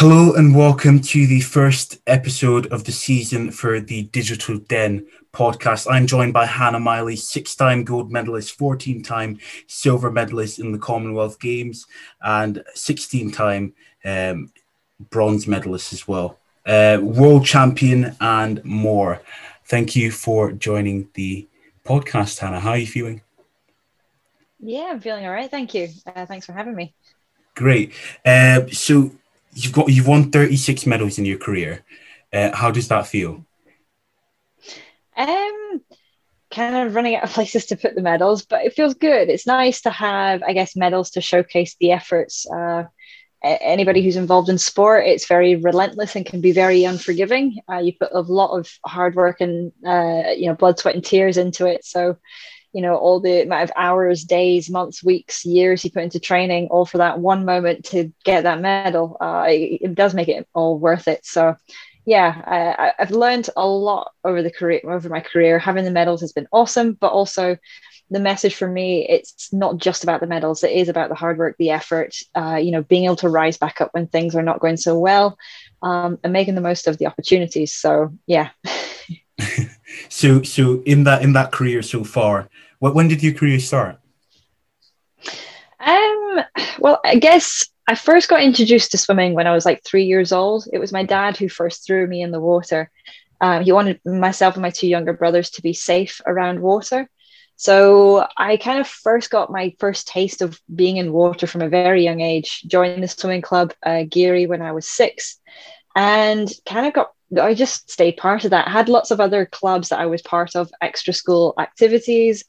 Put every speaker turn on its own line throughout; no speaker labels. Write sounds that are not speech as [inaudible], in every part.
Hello and welcome to the first episode of the season for the Digital Den podcast. I'm joined by Hannah Miley, six time gold medalist, 14 time silver medalist in the Commonwealth Games, and 16 time um, bronze medalist as well, uh, world champion, and more. Thank you for joining the podcast, Hannah. How are you feeling?
Yeah, I'm feeling all right. Thank you. Uh, thanks for having me.
Great. Uh, so, you've got you've won 36 medals in your career. Uh, how does that feel?
Um, kind of running out of [laughs] places to put the medals, but it feels good. It's nice to have, I guess, medals to showcase the efforts. Uh, anybody who's involved in sport, it's very relentless and can be very unforgiving. Uh, you put a lot of hard work and uh, you know blood, sweat, and tears into it. So you know all the amount of hours days months weeks years he put into training all for that one moment to get that medal. Uh, it, it, does make it all worth it. So yeah I, i've learned a lot over the career over my career. Having the medals has been awesome but also the message for me it's not just about the medals. It is about the hard work the effort uh, you know being able to rise back up when things are not going so well um, and making the most of the opportunities. So yeah. [laughs] [laughs]
So so in that in that career so far when did your career start
um well i guess i first got introduced to swimming when i was like three years old. It was my dad who first threw me in the water. Um, he wanted myself and my two younger brothers to be safe around water. So I kind of first got my first taste of being in water from a very young age. Joined the swimming club uh, Garioch when I was six, and kind of got I just stayed part of that. I had lots of other clubs that I was part of, extra school activities.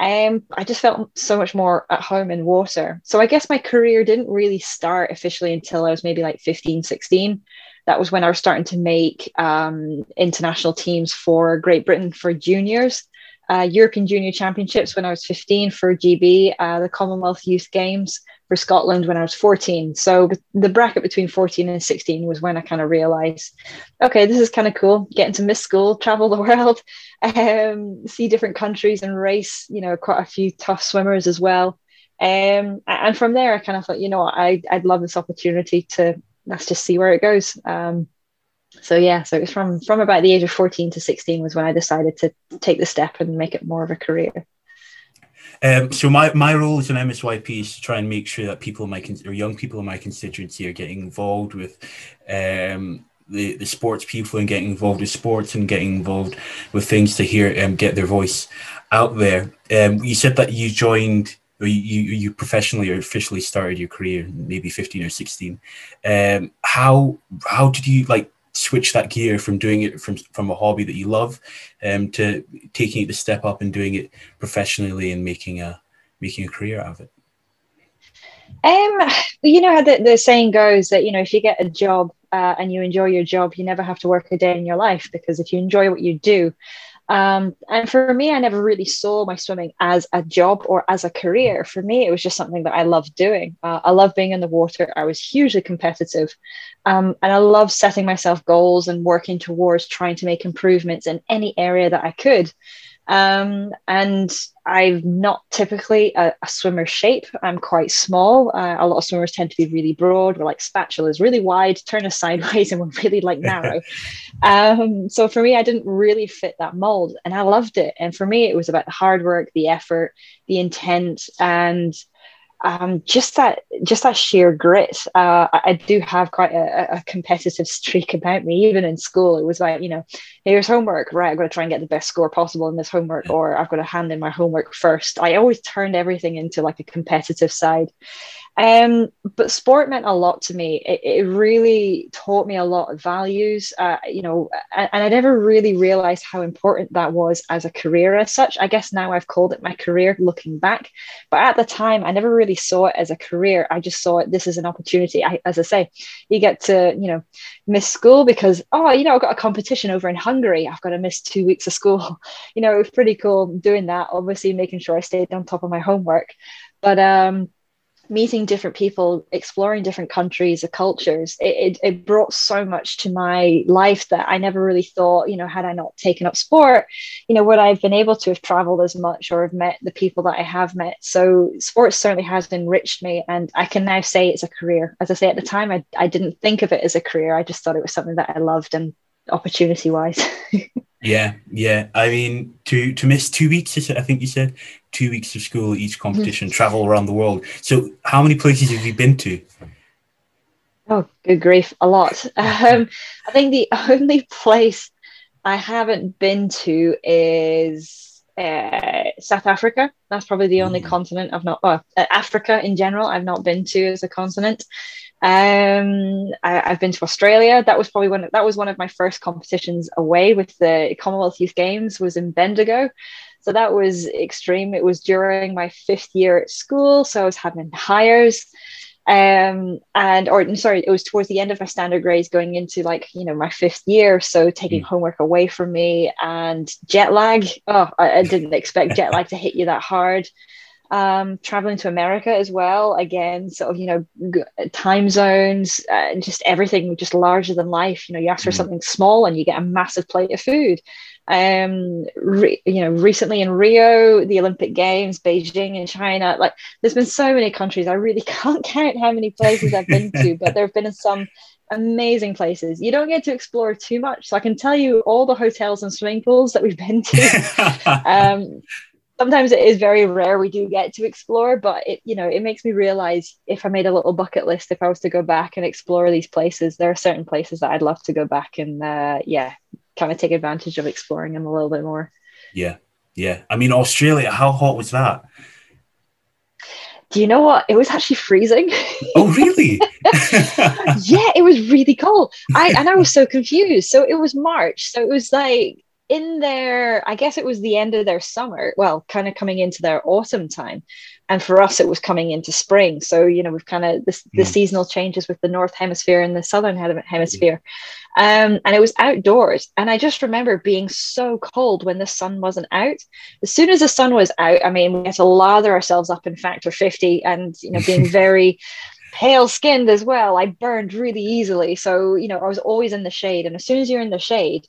Um, I just felt so much more at home in water. So I guess my career didn't really start officially until I was maybe like 15, 16. That was when I was starting to make um, international teams for Great Britain for juniors uh, European Junior Championships when I was 15 for GB, uh, the Commonwealth Youth Games for Scotland when I was 14. So the bracket between 14 and 16 was when I kind of realized, okay, this is kind of cool. Getting to miss school, [laughs] travel the world, um, see different countries and race, you know, quite a few tough swimmers as well. Um, and from there, I kind of thought, you know, I, I'd love this opportunity to let's just see where it goes. Um, so yeah so it was from from about the age of 14 to 16 was when i decided to take the step and make it more of a career
um, so my, my role as an MSYP is to try and make sure that people in my or young people in my constituency are getting involved with um, the, the sports people and getting involved with sports and getting involved with things to hear and um, get their voice out there. Um, you said that you joined or you, you professionally or officially started your career maybe 15 or 16. Um, how how did you like switch that gear from doing it from from a hobby that you love um, to taking it the step up and doing it professionally and making a making a career out of it.
Um you know how the, the saying goes that you know if you get a job uh, and you enjoy your job you never have to work a day in your life because if you enjoy what you do um, and for me, I never really saw my swimming as a job or as a career. For me, it was just something that I loved doing. Uh, I love being in the water. I was hugely competitive. Um, and I love setting myself goals and working towards trying to make improvements in any area that I could. Um, and I'm not typically a, a, swimmer shape. I'm quite small. Uh, a lot of swimmers tend to be really broad. We're like spatulas, really wide, turn us [laughs] sideways, and we're really like narrow. [laughs] um, so for me, I didn't really fit that mold, and I loved it. And for me, it was about the hard work, the effort, the intent, and um, just that just that sheer grit. Uh, I do have quite a, a, competitive streak about me. Even in school, it was like you know, here's homework. Right, I've got to try and get the best score possible in this homework, or I've got to hand in my homework first. I always turned everything into like a competitive side, um, but sport meant a lot to me. It, it really taught me a lot of values, uh, you know, and, I never really realized how important that was as a career as such. I guess now I've called it my career looking back, but at the time I never really saw it as a career. I just saw it this is an opportunity. I, as I say, you get to, you know, miss school because, oh, you know, I've got a competition over in Hungary. I've got to miss two weeks of school. [laughs] You know, it was pretty cool doing that, obviously making sure I stayed on top of my homework. But um, meeting different people, exploring different countries, the cultures, it, it, it, brought so much to my life that I never really thought, you know, had I not taken up sport, you know, would I have been able to have traveled as much or have met the people that I have met. So sports certainly has enriched me. And I can now say it's a career. As I say, at the time, I, I didn't think of it as a career. I just thought it was something that I loved and opportunity wise. [laughs]
yeah, yeah. I mean, to to miss two weeks, I think you said two weeks of school, each competition, mm-hmm. travel around the world. So, how many places have you been to?
Oh, good grief, a lot. [laughs] Um, I think the [laughs] only place I haven't been to is uh, South Africa. That's probably the only mm. continent I've not. Well, uh, Africa in general, I've not been to as a continent. Um, I, have been to Australia. That was probably one. That was one of my first competitions away with the Commonwealth Youth Games. Was in Bendigo, so that was extreme. It was during my fifth year at school, so I was having Highers, um, and or sorry, it was towards the end of my standard grades, going into like you know my fifth year. So taking mm. homework away from me and jet lag. Oh, I, I didn't expect jet lag to hit you that hard um, traveling to America as well. Again, sort of, you know, time zones uh, and just everything just larger than life. You know, you ask for mm. something small and you get a massive plate of food. Um, re- you know, recently in Rio, the Olympic Games, Beijing in China, like there's been so many countries. I really [laughs] can't count how many places I've been to, but there have been some amazing places. You don't get to explore too much. So I can tell you all the hotels and swimming pools that we've been to. [laughs] um, sometimes it is very rare we do get to explore but it you know it makes me realize if i made a little bucket list if i was to go back and explore these places there are certain places that i'd love to go back and uh, yeah kind of take advantage of exploring them a little bit more
yeah yeah i mean australia how hot was that
do you know what? It was actually freezing. [laughs]
Oh, really? [laughs]
yeah, it was really cold. I and I was so confused. So it was March. So it was like in their, I guess it was the end of their summer, well, kind of coming into their autumn time. And for us, it was coming into spring. So, you know, we've kind of the, the mm. seasonal changes with the North Hemisphere and the Southern Hemisphere. Um, and it was outdoors. And I just remember being so cold when the sun wasn't out. As soon as the sun was out, I mean, we had to lather ourselves up in factor 50 and, you know, being [laughs] very pale skinned as well. I burned really easily. So, you know, I was always in the shade. And as soon as you're in the shade,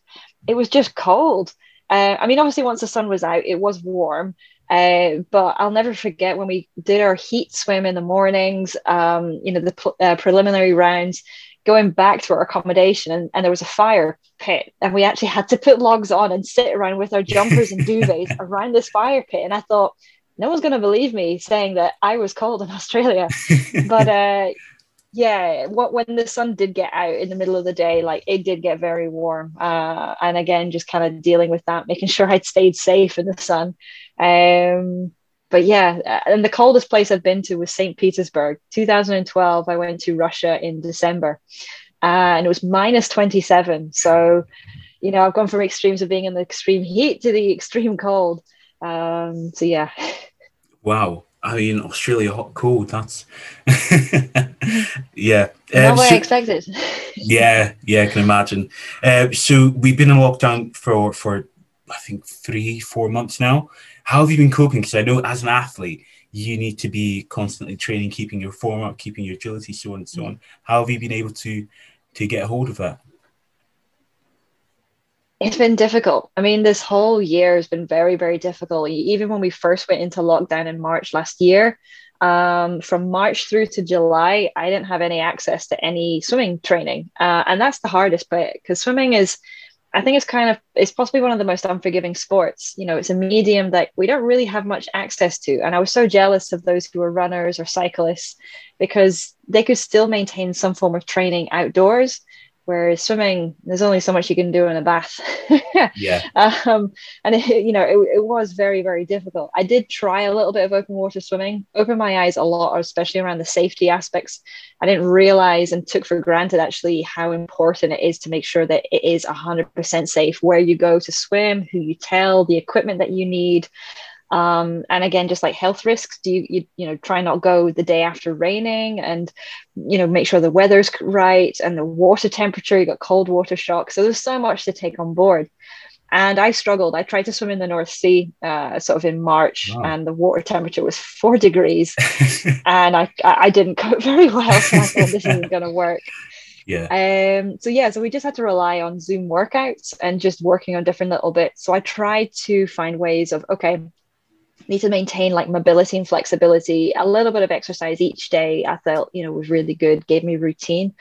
it was just cold. Uh, I mean, obviously, once the sun was out, it was warm. Uh, but I'll never forget when we did our heat swim in the mornings, um, you know, the pl- uh, preliminary rounds, going back to our accommodation, and, and, there was a fire pit, and we actually had to put logs on and sit around with our jumpers and [laughs] duvets around this fire pit. And I thought, no one's going to believe me saying that I was cold in Australia. [laughs] but uh, yeah, what when the sun did get out in the middle of the day, like it did get very warm. Uh, and again, just kind of dealing with that, making [laughs] sure I'd stayed safe in the sun. Um, but yeah, uh, and the coldest place I've been to was St. Petersburg. 2012, I went to Russia in December, uh, and it was minus 27. So, you know, I've gone from extremes of being in the extreme heat to the [laughs] extreme cold. Um, so yeah. [laughs]
Wow. I mean, Australia hot cold. That's [laughs] yeah.
Not um, what so, I expected. [laughs]
yeah, yeah, I can imagine. Uh, so we've been in lockdown for for I think three, four months now. How have you been coping? Because I know as an athlete, you need to be constantly training, keeping your form up, keeping your agility, so on and so on. How have you been able to to get a hold of that?
It's been difficult. I mean, this whole year has been very, very difficult. Even when we first went into lockdown in March last year, um, from March through to July, I didn't have any access to any swimming training. Uh, and that's the hardest bit because swimming is, I think it's kind of, it's possibly one of the most unforgiving sports. You know, it's a medium that we don't really have much access to. And I was so jealous of those who were runners or cyclists because they could still maintain some form of training outdoors Whereas swimming, there's only so much you can do in a bath. [laughs]
yeah.
Um, and it, you know, it, it was very, very difficult. I did try a little bit of open water swimming, opened my eyes a lot, especially around the safety aspects. I didn't realize and took for granted actually how important it is to make sure that it is 100% safe where you go to swim, who you tell, the equipment that you need. Um, and again, just like health risks, do you, you you know try not go the day after raining, and you know make sure the weather's right and the water temperature. You got cold water shock, so there's so much to take on board. And I struggled. I tried to swim in the North Sea, uh, sort of in March, wow. and the water temperature was four degrees, [laughs] and I I didn't cope [laughs] very well. So I thought this isn't going to work. [laughs]
Yeah.
Um. So yeah. So we just had to rely on Zoom workouts and just working on different little bits. So I tried to find ways of okay, need to maintain like mobility and flexibility. A little bit of exercise each day. I felt you know was really good. Gave me routine.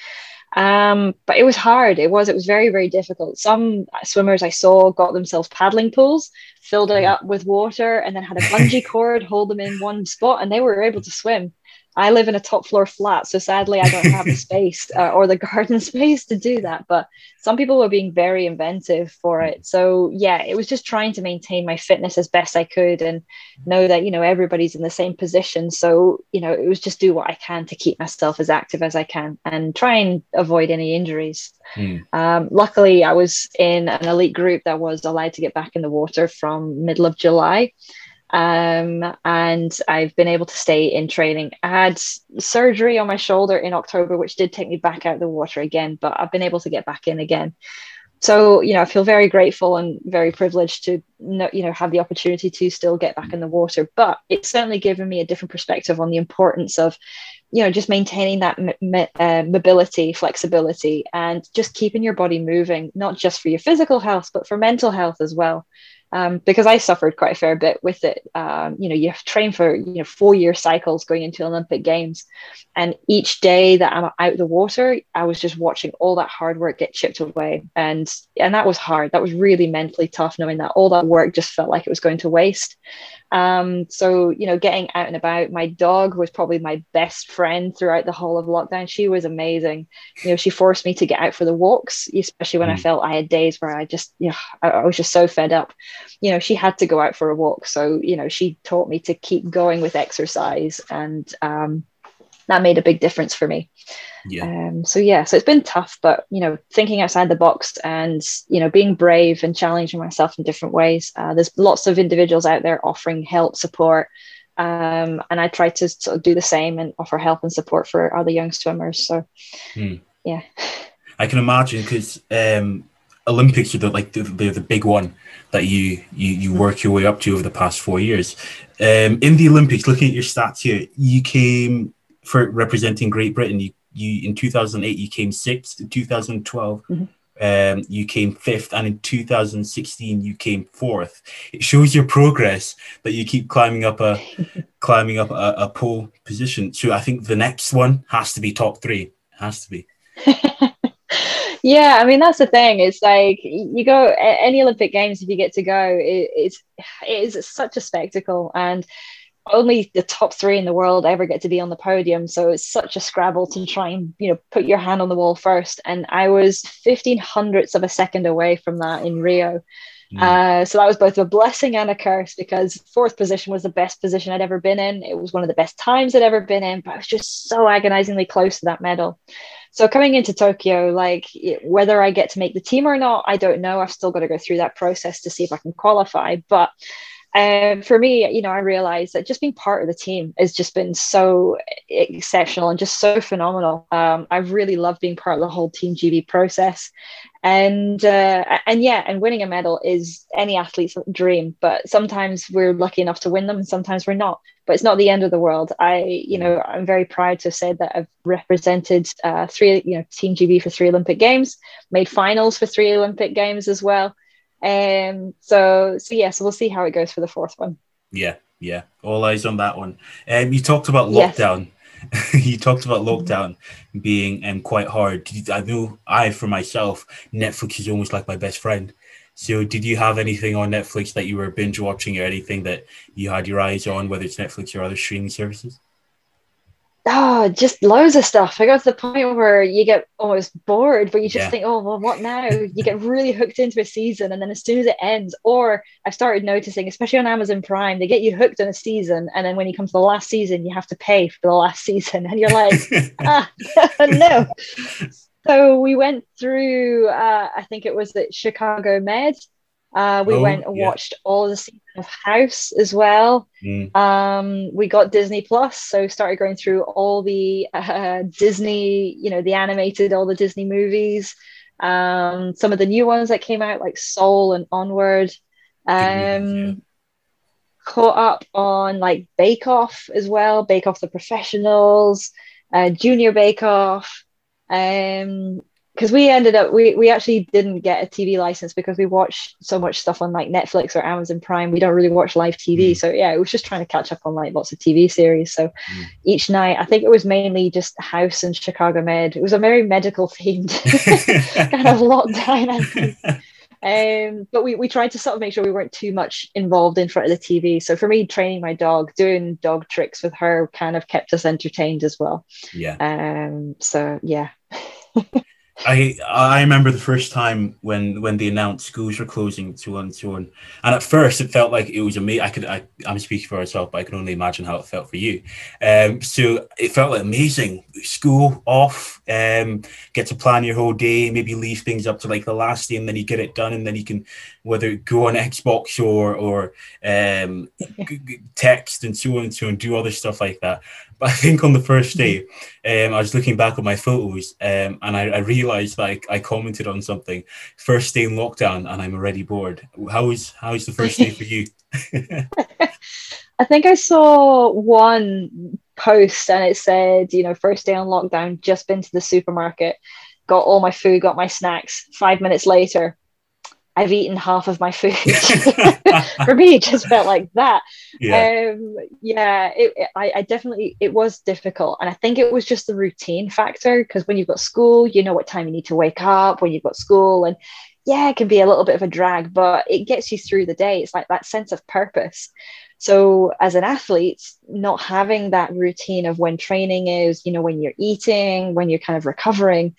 Um, but it was hard. It was. It was very very difficult. Some swimmers I saw got themselves paddling pools, filled it mm. up with water, and then had a bungee [laughs] cord hold them in one spot, and they were able to swim. I live in a top floor flat, so sadly I don't have the [laughs] space uh, or the garden [laughs] space to do that. But some people were being very inventive for it. So yeah, it was just trying to maintain my fitness as best I could and know that you know everybody's in the same position. So you know it was just do what I can to keep myself as active as I can and try and avoid any injuries. Mm. Um, luckily, I was in an elite group that was allowed to get back in the water from middle of July. Um, and I've been able to stay in training. I had surgery on my shoulder in October, which did take me back out of the water again, but I've been able to get back in again. So, you know, I feel very grateful and very privileged to, you know, have the opportunity to still get back in the water. But it's certainly given me a different perspective on the importance of, you know, just maintaining that m- uh, mobility, flexibility, and just keeping your body moving, not just for your physical health, but for mental health as well um, because I suffered quite a fair bit with it. Um, you know, you train for you know four year cycles going into Olympic Games, and each day that I'm out the water, I was just watching all that hard work get chipped away, and and that was hard. That was really mentally tough, knowing that all that work just felt like it was going to waste. Um, so, you know, getting out and about, my dog was probably my best friend throughout the whole of lockdown. She was amazing. You know, she forced me to get out for the walks, especially when mm. I felt I had days where I just, you know, I, I was just so fed up. You know, she had to go out for a walk. So, you know, she taught me to keep going with exercise and, um, that made a big difference for me.
Yeah.
Um, so yeah, so it's been tough, but you know, thinking outside the box and you know, being brave and challenging myself in different ways. Uh, there's lots of individuals out there offering help, support, um, and I try to sort of do the same and offer help and support for other young swimmers. So hmm. yeah,
I can imagine because um, Olympics are the, like the, the, the big one that you you you hmm. work your way up to over the past four years. Um, in the Olympics, looking at your stats here, you came for representing Great Britain. You, you in 2008 you came sixth. In 2012 mm-hmm. um, you came fifth, and in 2016 you came fourth. It shows your progress that you keep climbing up a [laughs] climbing up a, a pole position. So I think the next one has to be top three. It has to be. [laughs]
yeah i mean that's the thing it's like you go any olympic games if you get to go it, it's it is such a spectacle and only the top three in the world ever get to be on the podium. So it's such a scrabble to try and, you know, put your hand on the wall first. And I was 15 hundredths of a second away from that in Rio. Mm. Uh, so that was both a blessing and a curse because fourth position was the best position I'd ever been in. It was one of the best times I'd ever been in, but I was just so agonizingly close to that medal. So coming into Tokyo, like whether I get to make the team or not, I don't know. I've still got to go through that process to see if I can qualify. But um, for me, you know, I realized that just being part of the team has just been so exceptional and just so phenomenal. Um, I really love being part of the whole Team GB process, and uh, and yeah, and winning a medal is any athlete's dream. But sometimes we're lucky enough to win them, and sometimes we're not. But it's not the end of the world. I, you know, I'm very proud to have said that I've represented uh, three, you know, Team GB for three Olympic Games, made finals for three Olympic Games as well. Um, so so yeah, so we'll see how it goes for the fourth one.
Yeah, yeah, all eyes on that one. Um, you talked about lockdown. Yes. [laughs] you talked about lockdown being um, quite hard. I know I, for myself, Netflix is almost like my best friend. So, did you have anything on Netflix that you were binge watching, or anything that you had your eyes on, whether it's Netflix or other streaming services?
Oh, just loads of stuff. I got to the point where you get almost bored, but you just yeah. think, oh, well, what now? you get really hooked into a season, and then as soon as it ends, or I've started noticing, especially on Amazon Prime, they get you hooked on a season, and then when you come to the last season, you have to pay for the last [laughs] season, and you're like, [laughs] ah, [laughs] no. So we went through, uh, I think it was at Chicago Med, uh, we oh, went and yeah. watched all the season of House as well. Mm. Um, we got Disney Plus, so started going through all the uh, Disney, you know, the animated, all the Disney movies. Um, some of the new ones that came out, like Soul and Onward. Um, caught up on like Bake Off as well, Bake Off the Professionals, uh, Junior Bake Off. Um, because we ended up we we actually didn't get a TV license because we watched so much stuff on like Netflix or Amazon Prime. We don't really watch live TV, mm. so yeah, it was just trying to catch up on like lots of TV series. So mm. each night, I think it was mainly just House and Chicago Med. It was a very medical themed [laughs] kind of lockdown. Um, but we, we tried to sort of make sure we weren't too much involved in front of the TV. So for me, training my dog, doing dog tricks with her kind of kept us entertained as well.
Yeah.
Um, so yeah. [laughs]
I I remember the first time when when they announced schools were closing to and so on, and at first it felt like it was amazing. I could I I'm speaking for myself, but I can only imagine how it felt for you. Um, so it felt like amazing. School off, um, get to plan your whole day, maybe leave things up to like the last day, and then you get it done, and then you can whether go on Xbox or or um, [laughs] text and so on and so on, do other stuff like that. But I think on the first day, um, I was looking back at my photos um, and I, I realized that I, I, commented on something first day in lockdown and I'm already bored. How is how is the first day for you? [laughs]
I think I saw one post and it said, you know, first day on lockdown, just been to the supermarket, got all my food, got my snacks. Five minutes later, I've eaten half of my food. [laughs] [laughs] For me, it just felt like that. Yeah, um, yeah. It, it, I, I definitely it was difficult, and I think it was just the routine factor because when you've got school, you know what time you need to wake up. When you've got school, and yeah, it can be a little bit of a drag, but it gets you through the day. It's like that sense of purpose. So, as an athlete, not having that routine of when training is, you know, when you're eating, when you're kind of recovering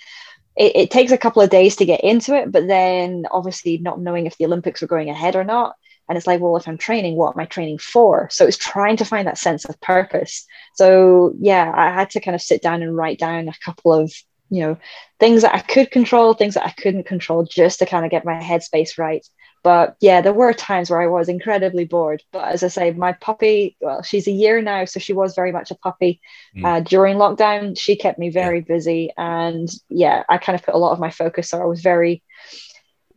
it, it, takes a couple of days to get into it, but then obviously not knowing if the Olympics were going ahead or not. And it's like, well, if I'm training, what am I training for? So it's trying to find that sense of purpose. So yeah, I had to kind of sit down and write down a couple of, you know, things that I could control, things that I couldn't control, just to kind of get my headspace right. But yeah, there were times where I was incredibly bored. But as I say, my puppy, well, she's a year now, so she was very much a puppy. Mm. Uh, during lockdown, she kept me very yeah. busy. And yeah, I kind of put a lot of my focus. So I was very,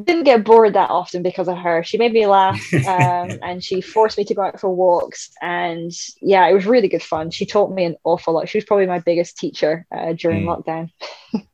didn't get bored that often because of her. She made me laugh [laughs] um, and she forced me to go out for walks. And yeah, it was really good fun. She taught me an awful lot. She was probably my biggest teacher uh, during mm. lockdown. [laughs]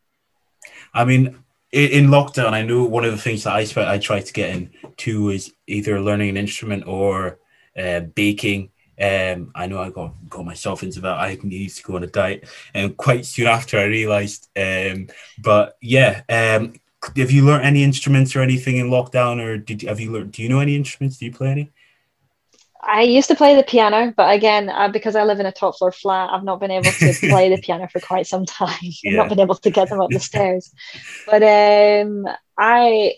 I mean, in lockdown, I know one of the things that I spent, I tried to get into is either learning an instrument or uh, baking. Um, I know I got got myself into that. I needed to go on a diet, and quite soon after I realized. Um, but yeah, um, have you learned any instruments or anything in lockdown, or did have you learned? Do you know any instruments? Do you play any?
I used to play the piano, but again, uh, because I live in a top floor flat, I've not been able to [laughs] play the piano for quite some time. [laughs] I've not been able to get them up the stairs. But um, I,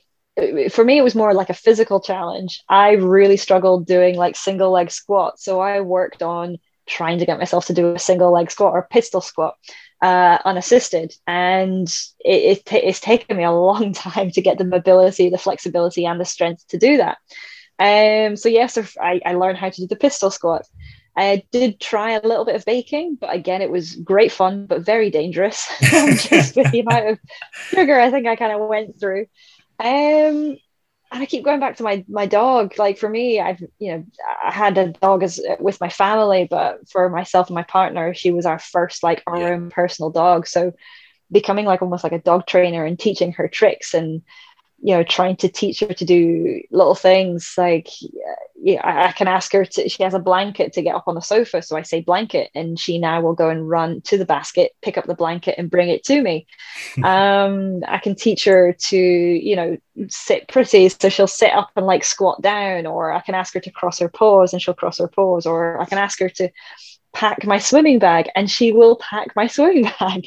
for me, it was more like a physical challenge. I really struggled doing like single leg squats. So I worked on trying to get myself to do a single leg squat or pistol squat uh, unassisted. And it, it t- it's taken me a long [laughs] time to get the mobility, the flexibility, and the strength to do that. Um, so yes, I, I learned how to do the pistol squat. I did try a little bit of baking, but again, it was great fun, but very dangerous [laughs] just with the amount of sugar I think I kind of went through. Um, and I keep going back to my my dog. Like for me, I've you know I had a dog as with my family, but for myself and my partner, she was our first like our yeah. own personal dog. So becoming like almost like a dog trainer and teaching her tricks and you know trying to teach her to do little things like yeah, I, I can ask her to she has a blanket to get up on the sofa so i say blanket and she now will go and run to the basket pick up the blanket and bring it to me. [laughs] Um i can teach her to you know sit pretty so she'll sit up and like squat down or i can ask her to cross her paws and she'll cross her paws or i can ask her to pack my swimming bag and she will pack my swimming [laughs] bag.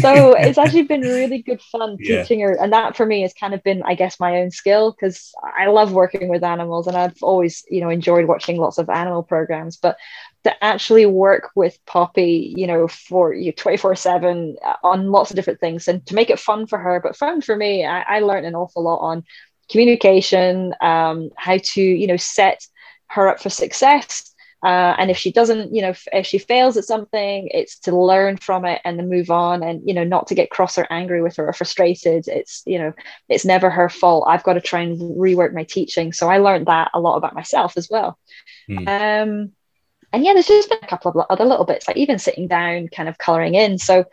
So it's [laughs] actually been really good fun teaching yeah. her. And that for me has kind of been i guess my own skill because i love working with animals and i've always you know enjoyed watching lots of animal programs. But to actually work with poppy you know for you 24 7 uh, on lots of different things and to make it fun for her. But fun for me i, I learned an awful lot on communication um, how to you know set her up for success Uh, and if she doesn't, you know, if, if, she fails at something, it's to learn from it and then move on and, you know, not to get cross or angry with her or frustrated. It's, you know, it's never her fault. I've got to try and rework my teaching. So I learned that a lot about myself as well. Mm. Um, and yeah, there's just been a couple of other little bits, like even sitting down, kind of coloring in. So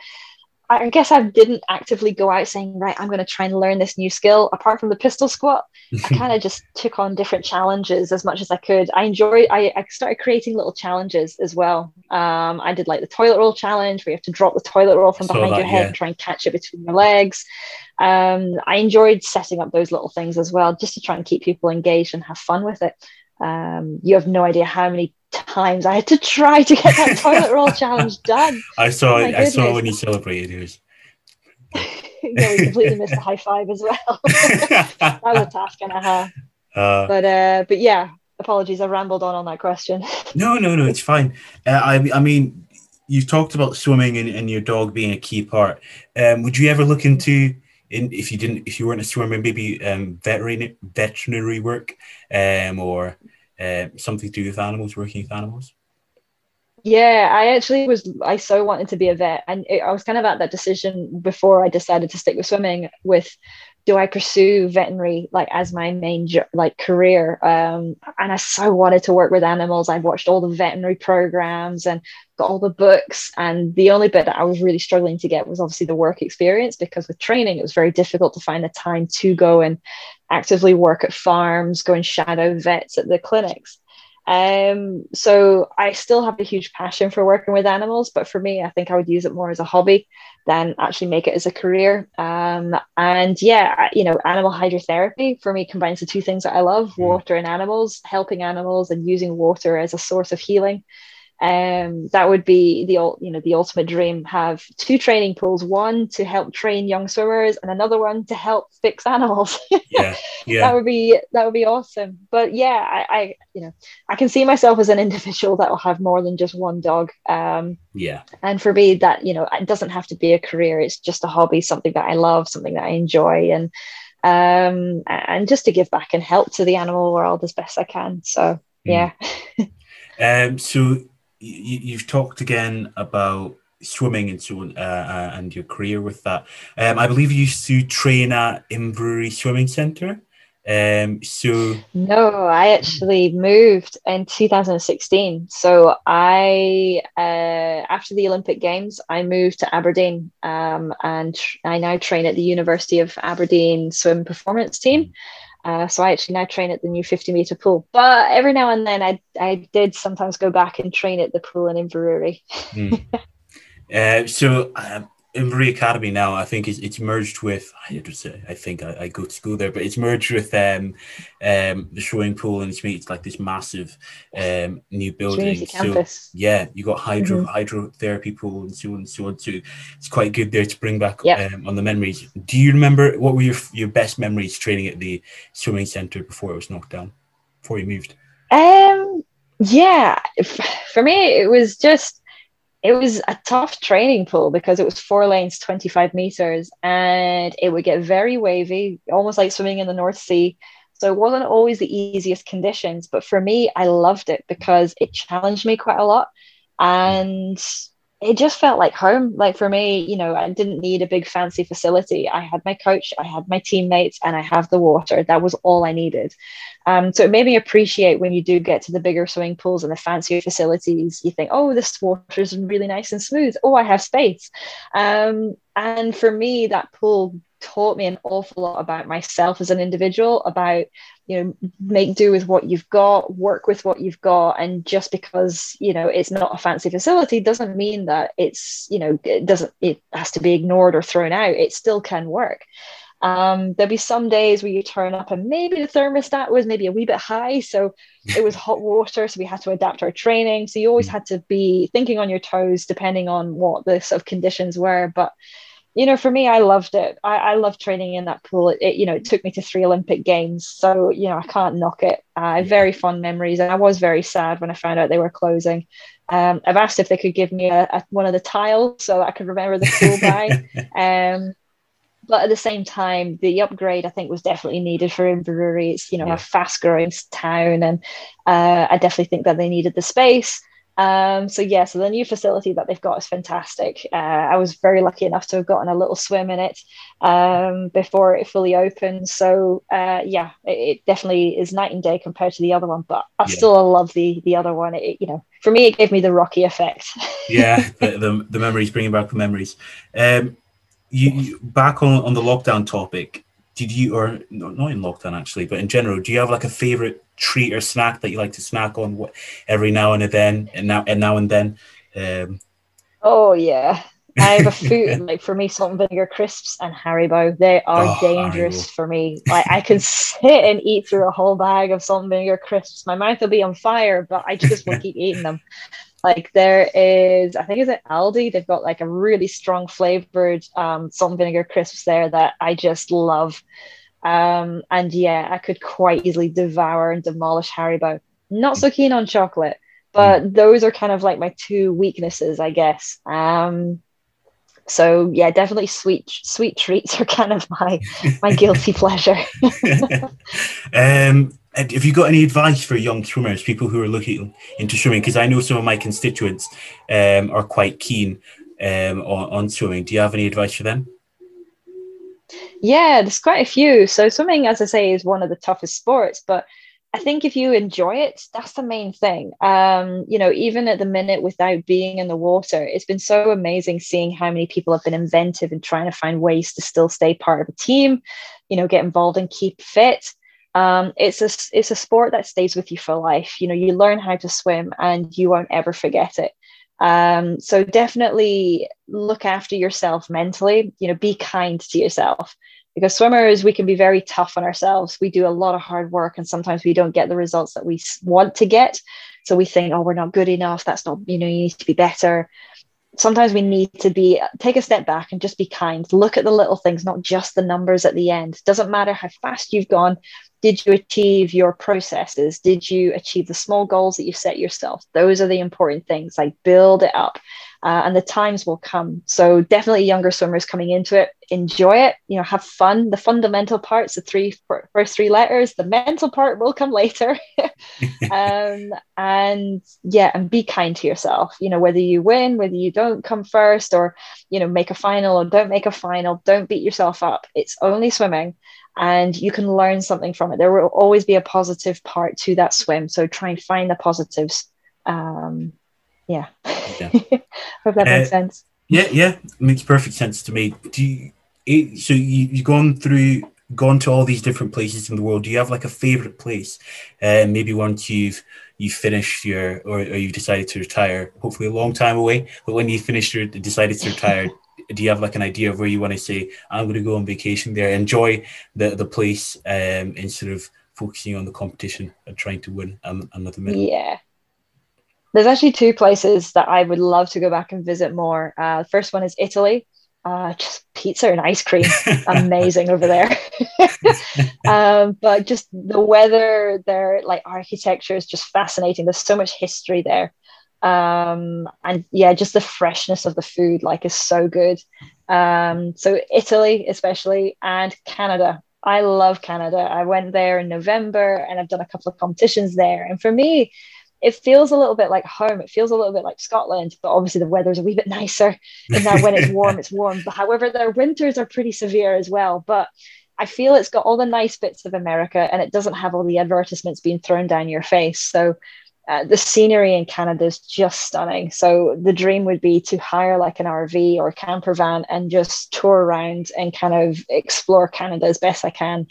I guess I didn't actively go out saying, right, I'm going to try and learn this new skill. Apart from the pistol squat, I [laughs] kind of just took on different challenges as much as I could. I enjoyed, I, I started creating little challenges as well. Um, I did like the toilet roll challenge where you have to drop the toilet roll from behind that, your head yeah. and try and catch it between your legs. Um, I enjoyed setting up those little things as well, just to try and keep people engaged and have fun with it. Um, you have no idea how many times I had to try to get that [laughs] toilet roll challenge done.
I saw oh I saw when you celebrated it. Was... [laughs]
yeah, we completely missed the high five as well. [laughs] that was a task and a half. Uh, but uh, but yeah, apologies, I rambled on on that question.
no, no, no, it's fine. Uh, I I mean, you've talked about swimming and, and your dog being a key part. Um, would you ever look into in if you didn't if you weren't a swimmer, maybe um, veterinary veterinary work, um, or uh, something to do with animals, working with animals?
Yeah, I actually was. I so wanted to be a vet, and it, I was kind of at that decision before I decided to stick with swimming. With do I pursue veterinary like as my main like career? Um, and I so wanted to work with animals. I've watched all the veterinary programs and got all the books. And the only bit that I was really struggling to get was obviously the work experience because with training it was very difficult to find the time to go and actively work at farms, go and shadow vets at the clinics. Um, so I still have a huge passion for working with animals, but for me, I think I would use it more as a hobby than actually make it as a career. Um, and yeah, you know, animal hydrotherapy for me combines the two things that I love: hmm. water and animals, helping animals, and using water as a source of healing um, that would be the you know the ultimate dream. Have two training pools one to help train young swimmers and another one to help fix [laughs] animals. Yeah, [laughs] yeah. that would be that would be awesome. But yeah I, I you know i can see myself as an individual that will have more than just one dog. Um,
yeah.
and for me that you know it doesn't have to be a career. It's just a hobby something that i love something that i enjoy and um and just to give back and help to the animal world as best i can. So mm.
yeah. [laughs] Um so you, have talked again about swimming and so on, uh, uh, and your career with that. Um, I believe you used to train at Inverurie Swimming Centre. Um, so
no, I actually moved in 2016. So I, uh, after the Olympic Games, I moved to Aberdeen, um, and I now train at the University of Aberdeen swim performance team. Uh, so I actually now train at the new 50 meter pool. But every now and then I, I did sometimes go back and train at the pool in Inverurie.
mm. [laughs] uh, so um, Inverurie Academy now, I think it's, it's merged with. I just say I think I, I, go to school there, but it's merged with um, um, the swimming pool, and it's made it's like this massive um, new building. So yeah, you got hydro mm-hmm. hydrotherapy pool and so on and so on. So it's quite good there to bring back yep. um, on the memories. Do you remember what were your your best memories training at the swimming center before it was knocked down, before you moved?
Um, yeah, for me it was just it was a tough training pool because it was four lanes, 25 meters, and it would get very wavy, almost like swimming in the North Sea. So it wasn't always the easiest conditions, but for me, I loved it because it challenged me quite a lot. Hmm. And it just felt like home. Like for me, you know, I didn't need a big fancy facility. I had my coach, I had my teammates, and I have the water. That was all I needed. Um, so it made me appreciate when you do get to the bigger swimming pools and the fancier facilities, you think, oh, this water is really nice and smooth. Oh, I have space. Um, and for me, that pool taught me an awful lot about myself as an individual, about, you know, make do with what you've got, work with what you've got. And just because, you know, it's not a fancy facility doesn't mean that it's, you know, it doesn't, it has to be ignored or thrown out. It still can work. Um, there'll be some days where you turn up and maybe the thermostat was maybe a wee bit high. So it was hot water. So we had to adapt our training. So you always mm. had to be thinking on your toes depending on what the sort of conditions were. But you know, for me, I loved it. I, I love training in that pool. It, it, you know, it took me to three Olympic games, so you know, I can't knock it. I have very fond memories, and I was very sad when I found out they were closing. Um, I've asked if they could give me a, a, one of the tiles so I could remember the pool by. [laughs] um, but at the same time, the upgrade I think was definitely needed for Inverurie. It's you know yeah. a fast growing town, and uh, I definitely think that they needed the space. Um, so yeah, so the new facility that they've got is fantastic. Uh, I was very lucky enough to have gotten a little swim in it um, before it fully opened. So uh, yeah, it, it, definitely is night and day compared to the other one. But I yeah. still love the the other one. It, you know, for me, it gave me the Rocky effect. [laughs]
yeah, the, the, the memories, bringing back the memories. Um, you, you back on on the lockdown topic. Did you or not in lockdown actually, but in general, do you have like a favorite treat or snack that you like to snack on every now and then and now and now and then? Um,
oh yeah, I have a [laughs] food like for me, salt and vinegar crisps and Haribo. They are oh, dangerous Haribo. for me. Like I can sit and eat through a whole bag of salt and vinegar crisps. My mouth will be on fire, but I just will keep eating them. Like there is, I think is it Aldi. They've got like a really strong flavored um, salt and vinegar crisps there that I just love. Um, and yeah, I could quite easily devour and demolish Haribo. Not so keen on chocolate, but mm. those are kind of like my two weaknesses, I guess. Um, so yeah, definitely sweet sweet treats are [laughs] kind of my my guilty [laughs] pleasure. [laughs]
um, and have you got any advice for young swimmers, people who are looking into swimming? Because I know some of my constituents um, are quite keen um, on, on swimming. Do you have any advice for them?
Yeah, there's quite a few. So swimming, as I say, is one of the toughest sports, but I think if you enjoy it, that's the main thing. Um, you know, even at the minute without being in the water, it's been so amazing seeing how many people have been inventive in trying to find ways to still stay part of a team, you know, get involved and keep fit. Um, it's a it's a sport that stays with you for life. You know, you learn how to swim and you won't ever forget it. Um, so definitely look after yourself mentally. You know, be kind to yourself because swimmers we can be very tough on ourselves. We do a lot of hard work and sometimes we don't get the results that we want to get. So we think, oh, we're not good enough. That's not you know you need to be better sometimes we need to be take a step back and just be kind look at the little things not just the numbers at the end doesn't matter how fast you've gone did you achieve your processes? Did you achieve the small goals that you set yourself? Those are the important things like build it up uh, and the times will come. So definitely younger swimmers coming into it enjoy it you know have fun. The fundamental parts the three first three letters the mental part will come later. [laughs] Um, and yeah and be kind to yourself. You know whether you win whether you don't come first or you know make a final or don't make a final don't beat yourself up. It's only swimming and you can learn something from it. There will always be a positive part to that swim. So try and find the positives. Um, yeah. yeah. [laughs] Hope that uh, makes sense.
Yeah, yeah, it makes perfect sense to me. Do you, it, so you, you've gone through, gone to all these different places in the world. Do you have like a favorite place? Uh, maybe once you've you finished your or, or you've decided to retire, hopefully a long time away. But when you finished your decided to retire, do you have like an idea of where you want to say i'm going to go on vacation there enjoy the the place um instead of focusing on the competition and trying to win another medal?
Yeah. There's actually two places that i would love to go back and visit more. Uh, the first one is italy. Uh, just pizza and ice cream. [laughs] Amazing over there. [laughs] Um, but just the weather their like architecture is just fascinating. There's so much history there um, and yeah just the freshness of the food like is so good. Um, so italy especially and canada. I love canada. I went there in november and i've done a couple of competitions there. And for me it feels a little bit like home. It feels a little bit like scotland but obviously the weather's a wee bit [laughs] nicer and that when it's warm it's warm. But however their winters are pretty severe as well. But I feel it's got all the nice bits of America and it doesn't have all the advertisements being thrown down your face. So uh, the scenery in Canada is just stunning. So the dream would be to hire like an RV or camper van and just tour around and kind of explore Canada as best I can.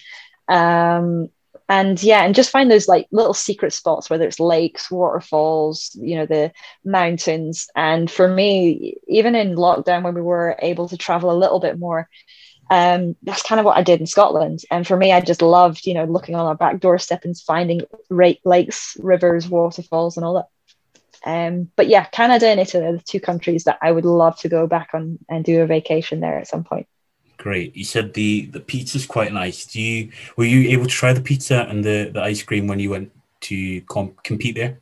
Um, and yeah, and just find those like little secret spots, whether it's lakes, waterfalls, you know, the mountains. And for me, even in lockdown, when we were able to travel a little bit more, um, that's kind of what I did in Scotland. And for me, I just loved, you know, looking on our back doorstep and finding lakes, rivers, waterfalls, and all that. Um, but yeah, Canada and Italy are the two countries that I would love to go back on and do a vacation there at some point.
Great. You said the the pizza's quite nice. Do you were you able to try the pizza and the, the ice cream when you went to comp- compete there?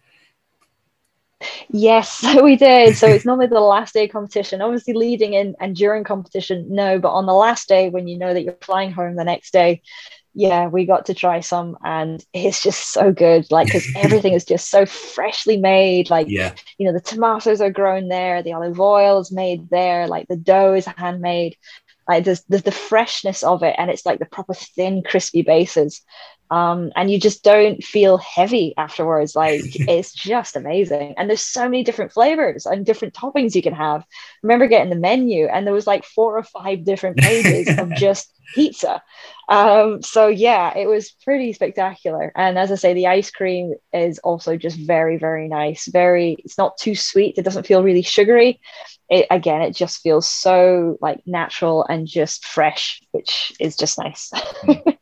Yes, [laughs] we did. So it's [laughs] normally the last day competition. Obviously, leading in and during competition, no. But on the last day, when you know that you're flying home the next day, yeah, we got to try some, and it's just so good. Like, because [laughs] everything is just so freshly made. Like,
yeah,
you know, the tomatoes are grown there, the olive oil is made there, like the dough is handmade. Like, there's, there's the freshness of it, and it's like the proper thin, crispy bases um, and you just don't feel heavy afterwards. Like [laughs] it's just amazing. And there's so many different flavors and different toppings you can have. I remember getting the menu, and there was like four or five different pages of [laughs] just pizza. Um, so yeah, it was pretty spectacular. And as I say, the ice cream is also just very, very nice. Very, it's not too sweet. It doesn't feel really sugary. It again, it just feels so like natural and just fresh, which is just nice. [laughs]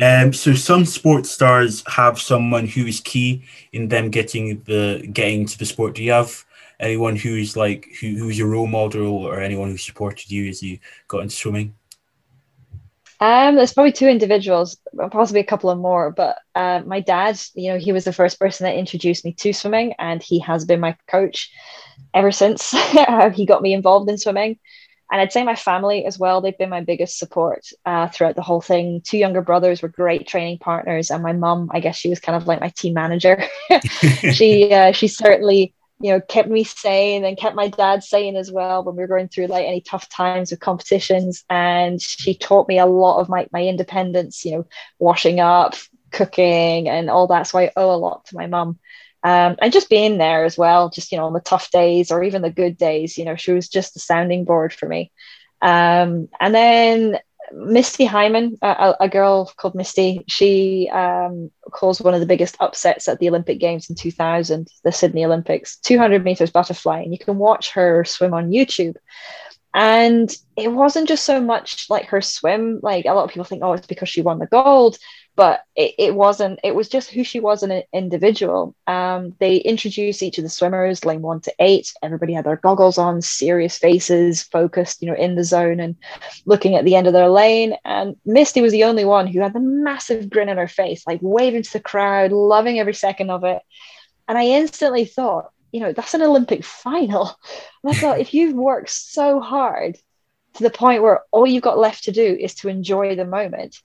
Um, so some sports stars have someone who is key in them getting the getting to the sport. Do you have anyone who is like who, who's your role model or anyone who supported you as you got into swimming?
Um, there's probably two individuals, possibly a couple of more. But uh, my dad, you know, he was the first person that introduced me to swimming, and he has been my coach ever since [laughs] he got me involved in swimming and I'd say my family as well. They've been my biggest support uh, throughout the whole thing. Two younger brothers were great training partners, and my mum, I guess she was kind of like my team manager. [laughs] she [laughs] uh, she certainly you know kept me sane and kept my dad sane as well when we were going through like any tough times with competitions. And she taught me a lot of my my independence. You know, washing up, cooking, and all that. So I owe a lot to my mum um, and just being there as well, just you know, on the tough days or even the good days, you know, she was just a sounding board for me. Um, and then Misty Hyman, a, a, girl called Misty, she um, caused one of the biggest upsets at the Olympic Games in 2000, the Sydney Olympics, 200 meters butterfly, and you can watch her swim on YouTube. And it wasn't just so much like her swim, like a lot of people think, oh, it's because she won the gold but it, it wasn't it was just who she was an individual. Um, they introduced each of the swimmers lane one to eight. Everybody had their goggles on serious faces focused you know in the zone and looking at the end of their lane. And misty was the only one who had the massive grin on her face like waving to the crowd loving every second of it. And i instantly thought you know that's an olympic final. And i thought if you've worked so hard to the point where all you've got left to do is to enjoy the moment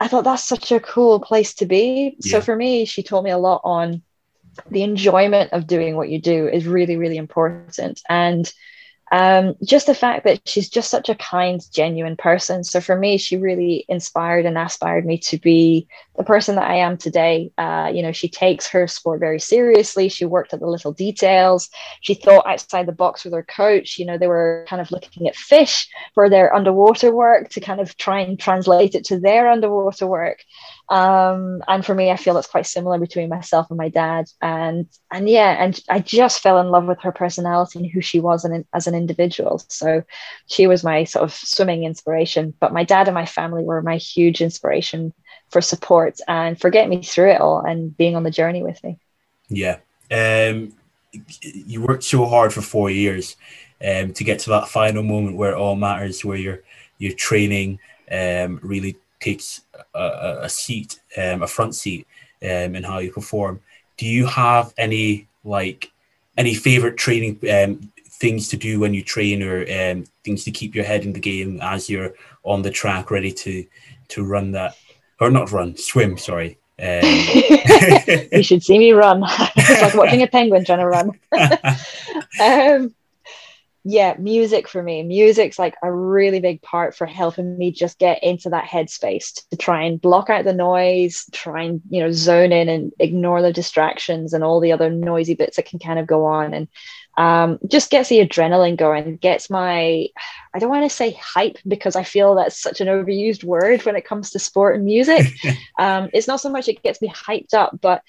I thought that's such a cool place to be. Yeah. So for me, she taught me a lot on the enjoyment of doing what you do is really, really important. And um, just the fact that she's just such a kind, genuine person. So for me, she really inspired and aspired me to be the person that I am today. Uh, you know, she takes her sport very seriously. She worked at the little details. She thought outside the box with her coach. You know, they were kind of looking at fish for their underwater work to kind of try and translate it to their underwater work um, and for me i feel it's quite similar between myself and my dad. And and yeah and i just fell in love with her personality and who she was and as an individual. So she was my sort of swimming inspiration. But my dad and my family were my huge inspiration for support and for getting me through it all and being on the journey with me.
Yeah. Um, you worked so hard for four years um, to get to that final moment where it all matters where you're you're training um, really takes a, a seat, um, a front seat um, in how you perform. Do you have any like any favorite training um, things to do when you train, or um, things to keep your head in the game as you're on the track, ready to to run that, or not run, swim? Sorry. Um, [laughs]
you should see me run. it's like watching a penguin trying to run. [laughs] um, yeah, music for me. Music's like a really big part for helping me just get into that headspace to try and block out the noise, try and, you know, zone in and ignore the distractions and all the other noisy bits that can kind of go on. And um, just gets the adrenaline going, gets my, I don't want to say hype because I feel that's such an overused word when it comes to sport and music. [laughs] um, it's not so much it gets me hyped up, but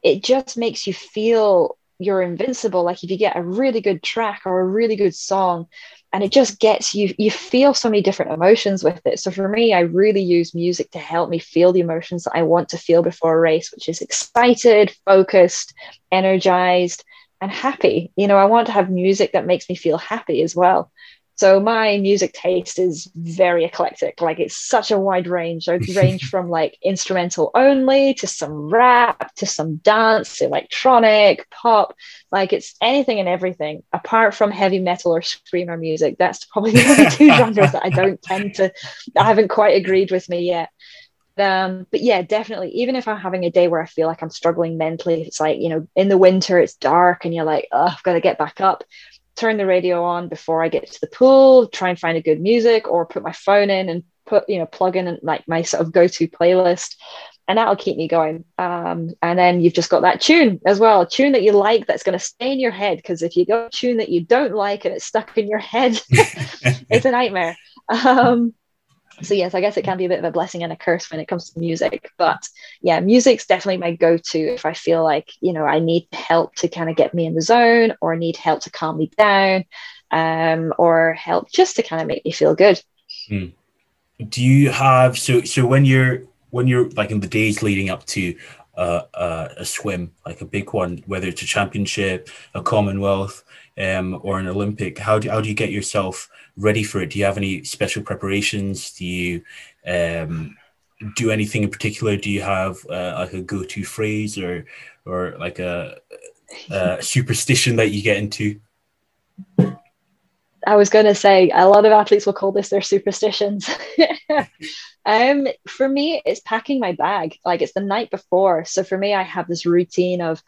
it just makes you feel you're invincible like if you get a really good track or a really good song and it just gets you you feel so many different emotions with it. So for me i really use music to help me feel the emotions that i want to feel before a race which is excited focused energized and happy. You know i want to have music that makes me feel happy as well So my music taste is very eclectic. Like it's such a wide range. I [laughs] range from like instrumental only to some rap to some dance, electronic, pop. Like it's anything and everything apart from heavy metal or screamer music. That's probably the only two [laughs] genres that I don't tend to, I haven't quite agreed with me yet. Um, but yeah, definitely. Even if I'm having a day where I feel like I'm struggling mentally, it's like, you know, in the winter, it's dark and you're like, oh, I've got to get back up turn the radio on before I get to the pool, try and find a good music, or put my phone in and put, you know, plug in like my sort of go to playlist. And that'll keep me going. Um, and then you've just got that tune as well, a tune that you like that's going to stay in your head. Because if you go tune that you don't like and it's stuck in your head, [laughs] it's a nightmare. Um, so yes i guess it can be a bit of a blessing and a curse when it comes to music but yeah music's definitely my go-to if i feel like you know i need help to kind of get me in the zone or need help to calm me down um, or help just to kind of make me feel good
hmm. do you have so so when you're when you're like in the days leading up to uh, uh, a swim like a big one whether it's a championship a commonwealth um, or an olympic how do, how do you get yourself ready for it? Do you have any special preparations? Do you um, do anything in particular? Do you have uh, like a go-to phrase or or like a, a superstition that you get into?
I was going to say a lot of athletes will call this their superstitions. [laughs] um, for me, it's packing my bag. Like it's the night before. So for me, I have this routine of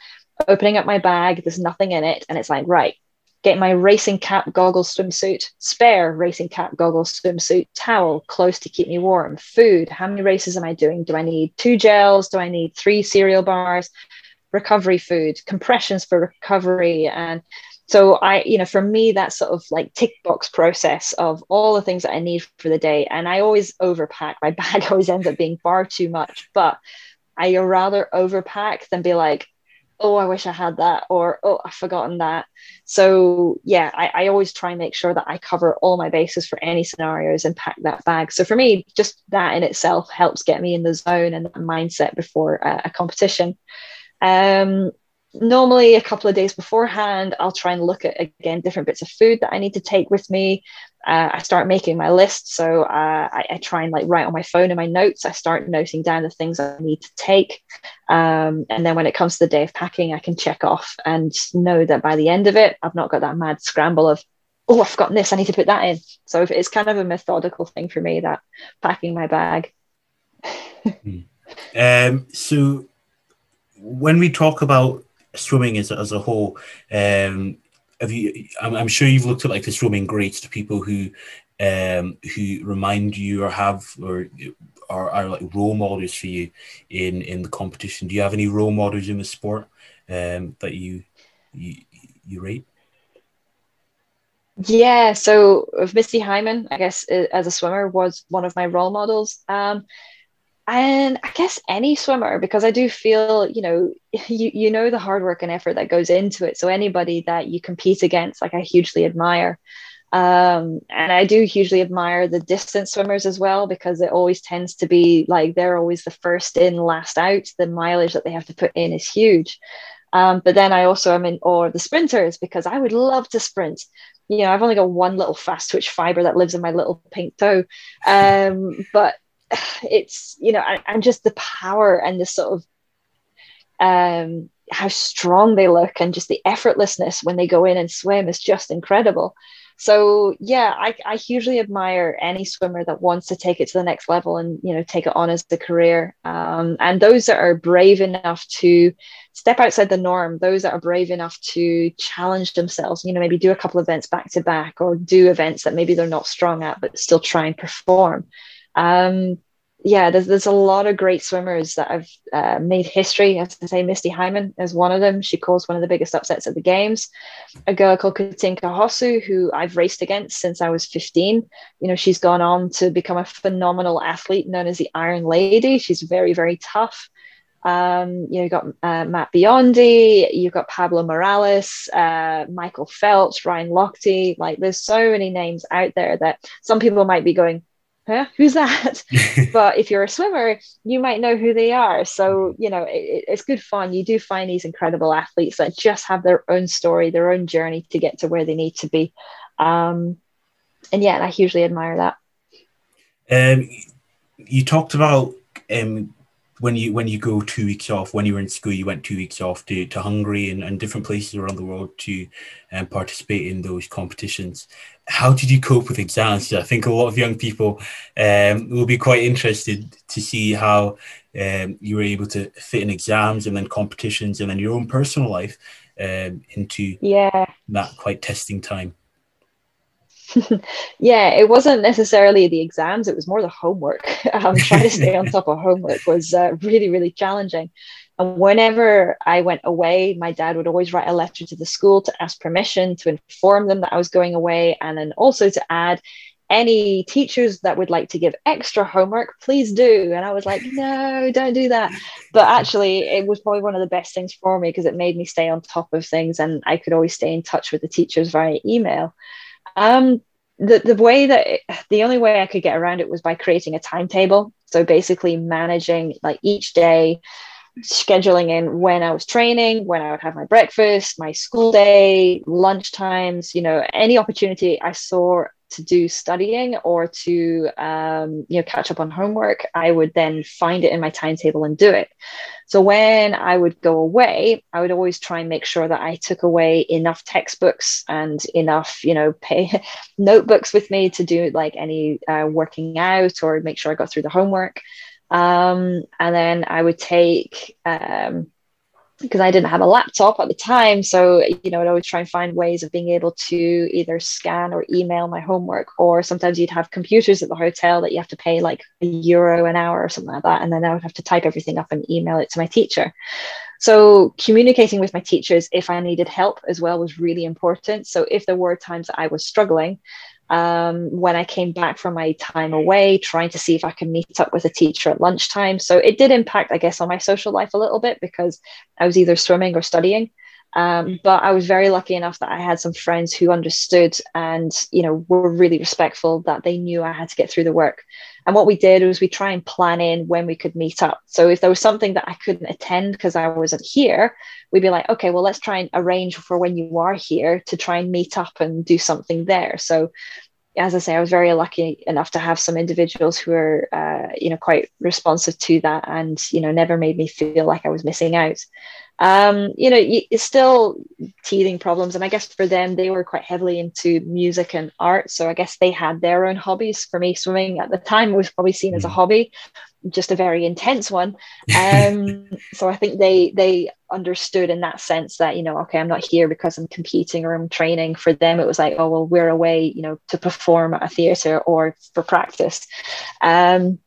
opening up my bag. There's nothing in it, and it's like right get my racing cap goggles swimsuit, spare racing cap goggles swimsuit, towel clothes to keep me warm, food. How many races am I doing? Do I need two gels? Do I need three cereal bars? Recovery food, compressions for recovery. And so I, you know, for me, that sort of like tick box process of all the things that I need for the day. And I always overpack. My [laughs] bag always ends up being far too much, but I rather overpack than be like, oh, I wish I had that, or oh, I've forgotten that. So yeah, I, I, always try and make sure that I cover all my bases for any scenarios and pack that bag. So for me, just that in itself helps get me in the zone and mindset before a, a competition. Um, normally a couple of days beforehand i'll try and look at again different bits of food that i need to take with me uh, i start making my list. So uh, I, I, try and like write on my phone in my notes. I start noting down the things i need to take. Um, and then when it comes to the day of packing i can check off and know that by the end of it i've not got that mad scramble of oh i've forgotten this. I need to put that in. So it's kind of a methodical thing for me that packing my bag.
Hmm. um, so when we talk about swimming as, as a whole, um, have you? I'm, I'm, sure you've looked at like the swimming greats, the people who um, who remind you or have or are, are like role models for you in in the competition. Do you have any role models in the sport um, that you you you rate?
Yeah, so Misty Hyman, I guess, as a swimmer, was one of my role models. Um, and I guess any swimmer, because I do feel, you know, [laughs] you you know the hard work and effort that goes into it. So anybody that you compete against, like I hugely admire. Um, and I do hugely admire the distance swimmers as well because it always tends to be like they're always the first in, last out. The mileage that they have to put in is huge. Um, but then I also am in awe of the sprinters because I would love to sprint. You know, I've only got one little fast twitch fiber that lives in my little pink toe. Um, but [sighs] it's you know and just the power and the sort of um how strong they look and just the effortlessness when they go in and swim is just incredible. So yeah I, I hugely admire any swimmer that wants to take it to the next level and you know take it on as a career. Um, and those that are brave enough to step outside the norm those that are brave enough to challenge themselves you know maybe do a couple events back to back or do events that maybe they're not strong at but still try and perform um, yeah, there's, there's a lot of great swimmers that have uh, made history. As I say, Misty Hyman is one of them. She caused one of the biggest upsets at the games. A girl called Katinka Hosszu, who I've raced against since I was 15. You know, she's gone on to become a phenomenal athlete known as the Iron Lady. She's very, very tough. Um, you know, you've got uh, Matt Biondi, you've got Pablo Morales, uh, Michael Phelps, Ryan Lochte. Like, there's so many names out there that some people might be going, huh, who's that? [laughs] but if you're a swimmer, you might know who they are. So, you know, it, it's good fun. You do find these incredible athletes that just have their own story, their own journey to get to where they need to be. Um, and yeah, I hugely admire that.
Um, you talked about um, when you when you go two weeks off. When you were in school, you went two weeks off to, to Hungary and, and different places around the world to um, participate in those competitions. How did you cope with exams? I think a lot of young people um, will be quite interested to see how um, you were able to fit in exams and then competitions and then your own personal life um, into
yeah
that quite testing time. [laughs]
yeah, it wasn't necessarily the exams; it was more the homework. [laughs] Um, trying to stay on [laughs] top of homework was uh, really, really challenging. And whenever I went away, my dad would always write a letter to the school to ask permission to inform them that I was going away, and then also to add any teachers that would like to give extra homework, please do. And I was like, [laughs] no, don't do that. But actually, it was probably one of the best things for me because it made me stay on top of things and I could always stay in touch with the teachers via email. Um, the, the way that it, the only way I could get around it was by creating a timetable. So basically, managing like each day, scheduling in when I was training, when I would have my breakfast, my school day, lunch times, you know, any opportunity I saw to do studying or to um, you know catch up on homework i would then find it in my timetable and do it. So when i would go away i would always try and make sure that i took away enough textbooks and enough you know [laughs] pay notebooks with me to do like any uh, working out or make sure i got through the homework um, and then i would take um, because I didn't have a laptop at the time. So, you know, I'd always try and find ways of being able to either scan or email my homework, or sometimes you'd have computers at the hotel that you have to pay like a euro an hour or something like that. And then I would have to type everything up and email it to my teacher. So, communicating with my teachers if I needed help as well was really important. So, if there were times that I was struggling, um, when I came back from my time away, trying to see if I could meet up with a teacher at lunchtime. So it did impact, I guess, on my social life a little bit because I was either swimming or studying. Um, but I was very lucky enough that I had some friends who understood and you know were really respectful that they knew I had to get through the work. And what we did was we try and plan in when we could meet up. So if there was something that I couldn't attend because I wasn't here, we'd be like, okay, well, let's try and arrange for when you are here to try and meet up and do something there. So as I say, I was very lucky enough to have some individuals who were, uh, you know, quite responsive to that, and you know, never made me feel like I was missing out um, you know, it's still teething problems. And I guess for them, they were quite heavily into music and art. So I guess they had their own hobbies. For me, swimming at the time was probably seen as a mm. hobby, just a very intense one. Um, [laughs] so I think they they understood in that sense that you know, okay, I'm not here because I'm competing or I'm training. For them, it was like, oh well, we're away, you know, to perform at a theatre or for practice. Um,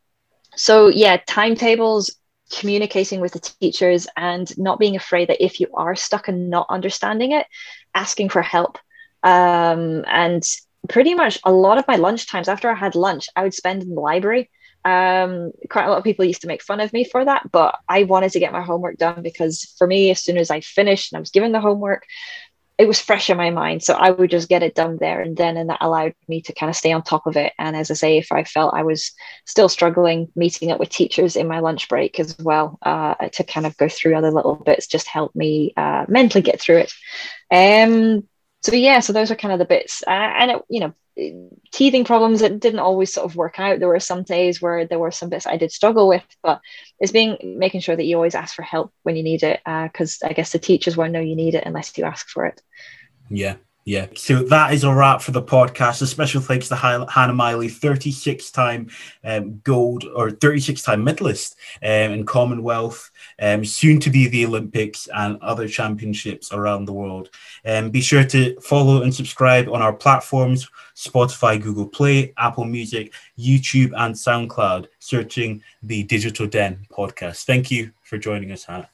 so yeah, timetables communicating with the teachers and not being afraid that if you are stuck and not understanding it, asking for help. Um, and pretty much a lot of my lunch times after I had lunch, I would spend in the library. Um, quite a lot of people used to make fun of me for that, but I wanted to get my homework done because for me, as soon as I finished and I was given the homework, it was fresh in my mind. So I would just get it done there and then, and that allowed me to kind of stay on top of it. And as I say, if I felt I was still struggling, meeting up with teachers in my lunch break as well uh, to kind of go through other little bits just helped me uh, mentally get through it. Um, so yeah, so those are kind of the bits, uh, and it, you know, teething problems it didn't always sort of work out. There were some days where there were some bits i did struggle with but it's being making sure that you always ask for help when you need it because uh, i guess the teachers won't know you need it unless you ask for it.
Yeah yeah, so that is a wrap for the podcast. A special thanks to Hannah Miley, 36 time um, gold or 36 time medalist um, in Commonwealth, um, soon to be the Olympics and other championships around the world. Um, be sure to follow and subscribe on our platforms Spotify, Google Play, Apple Music, YouTube, and SoundCloud, searching the Digital Den podcast. Thank you for joining us, Hannah.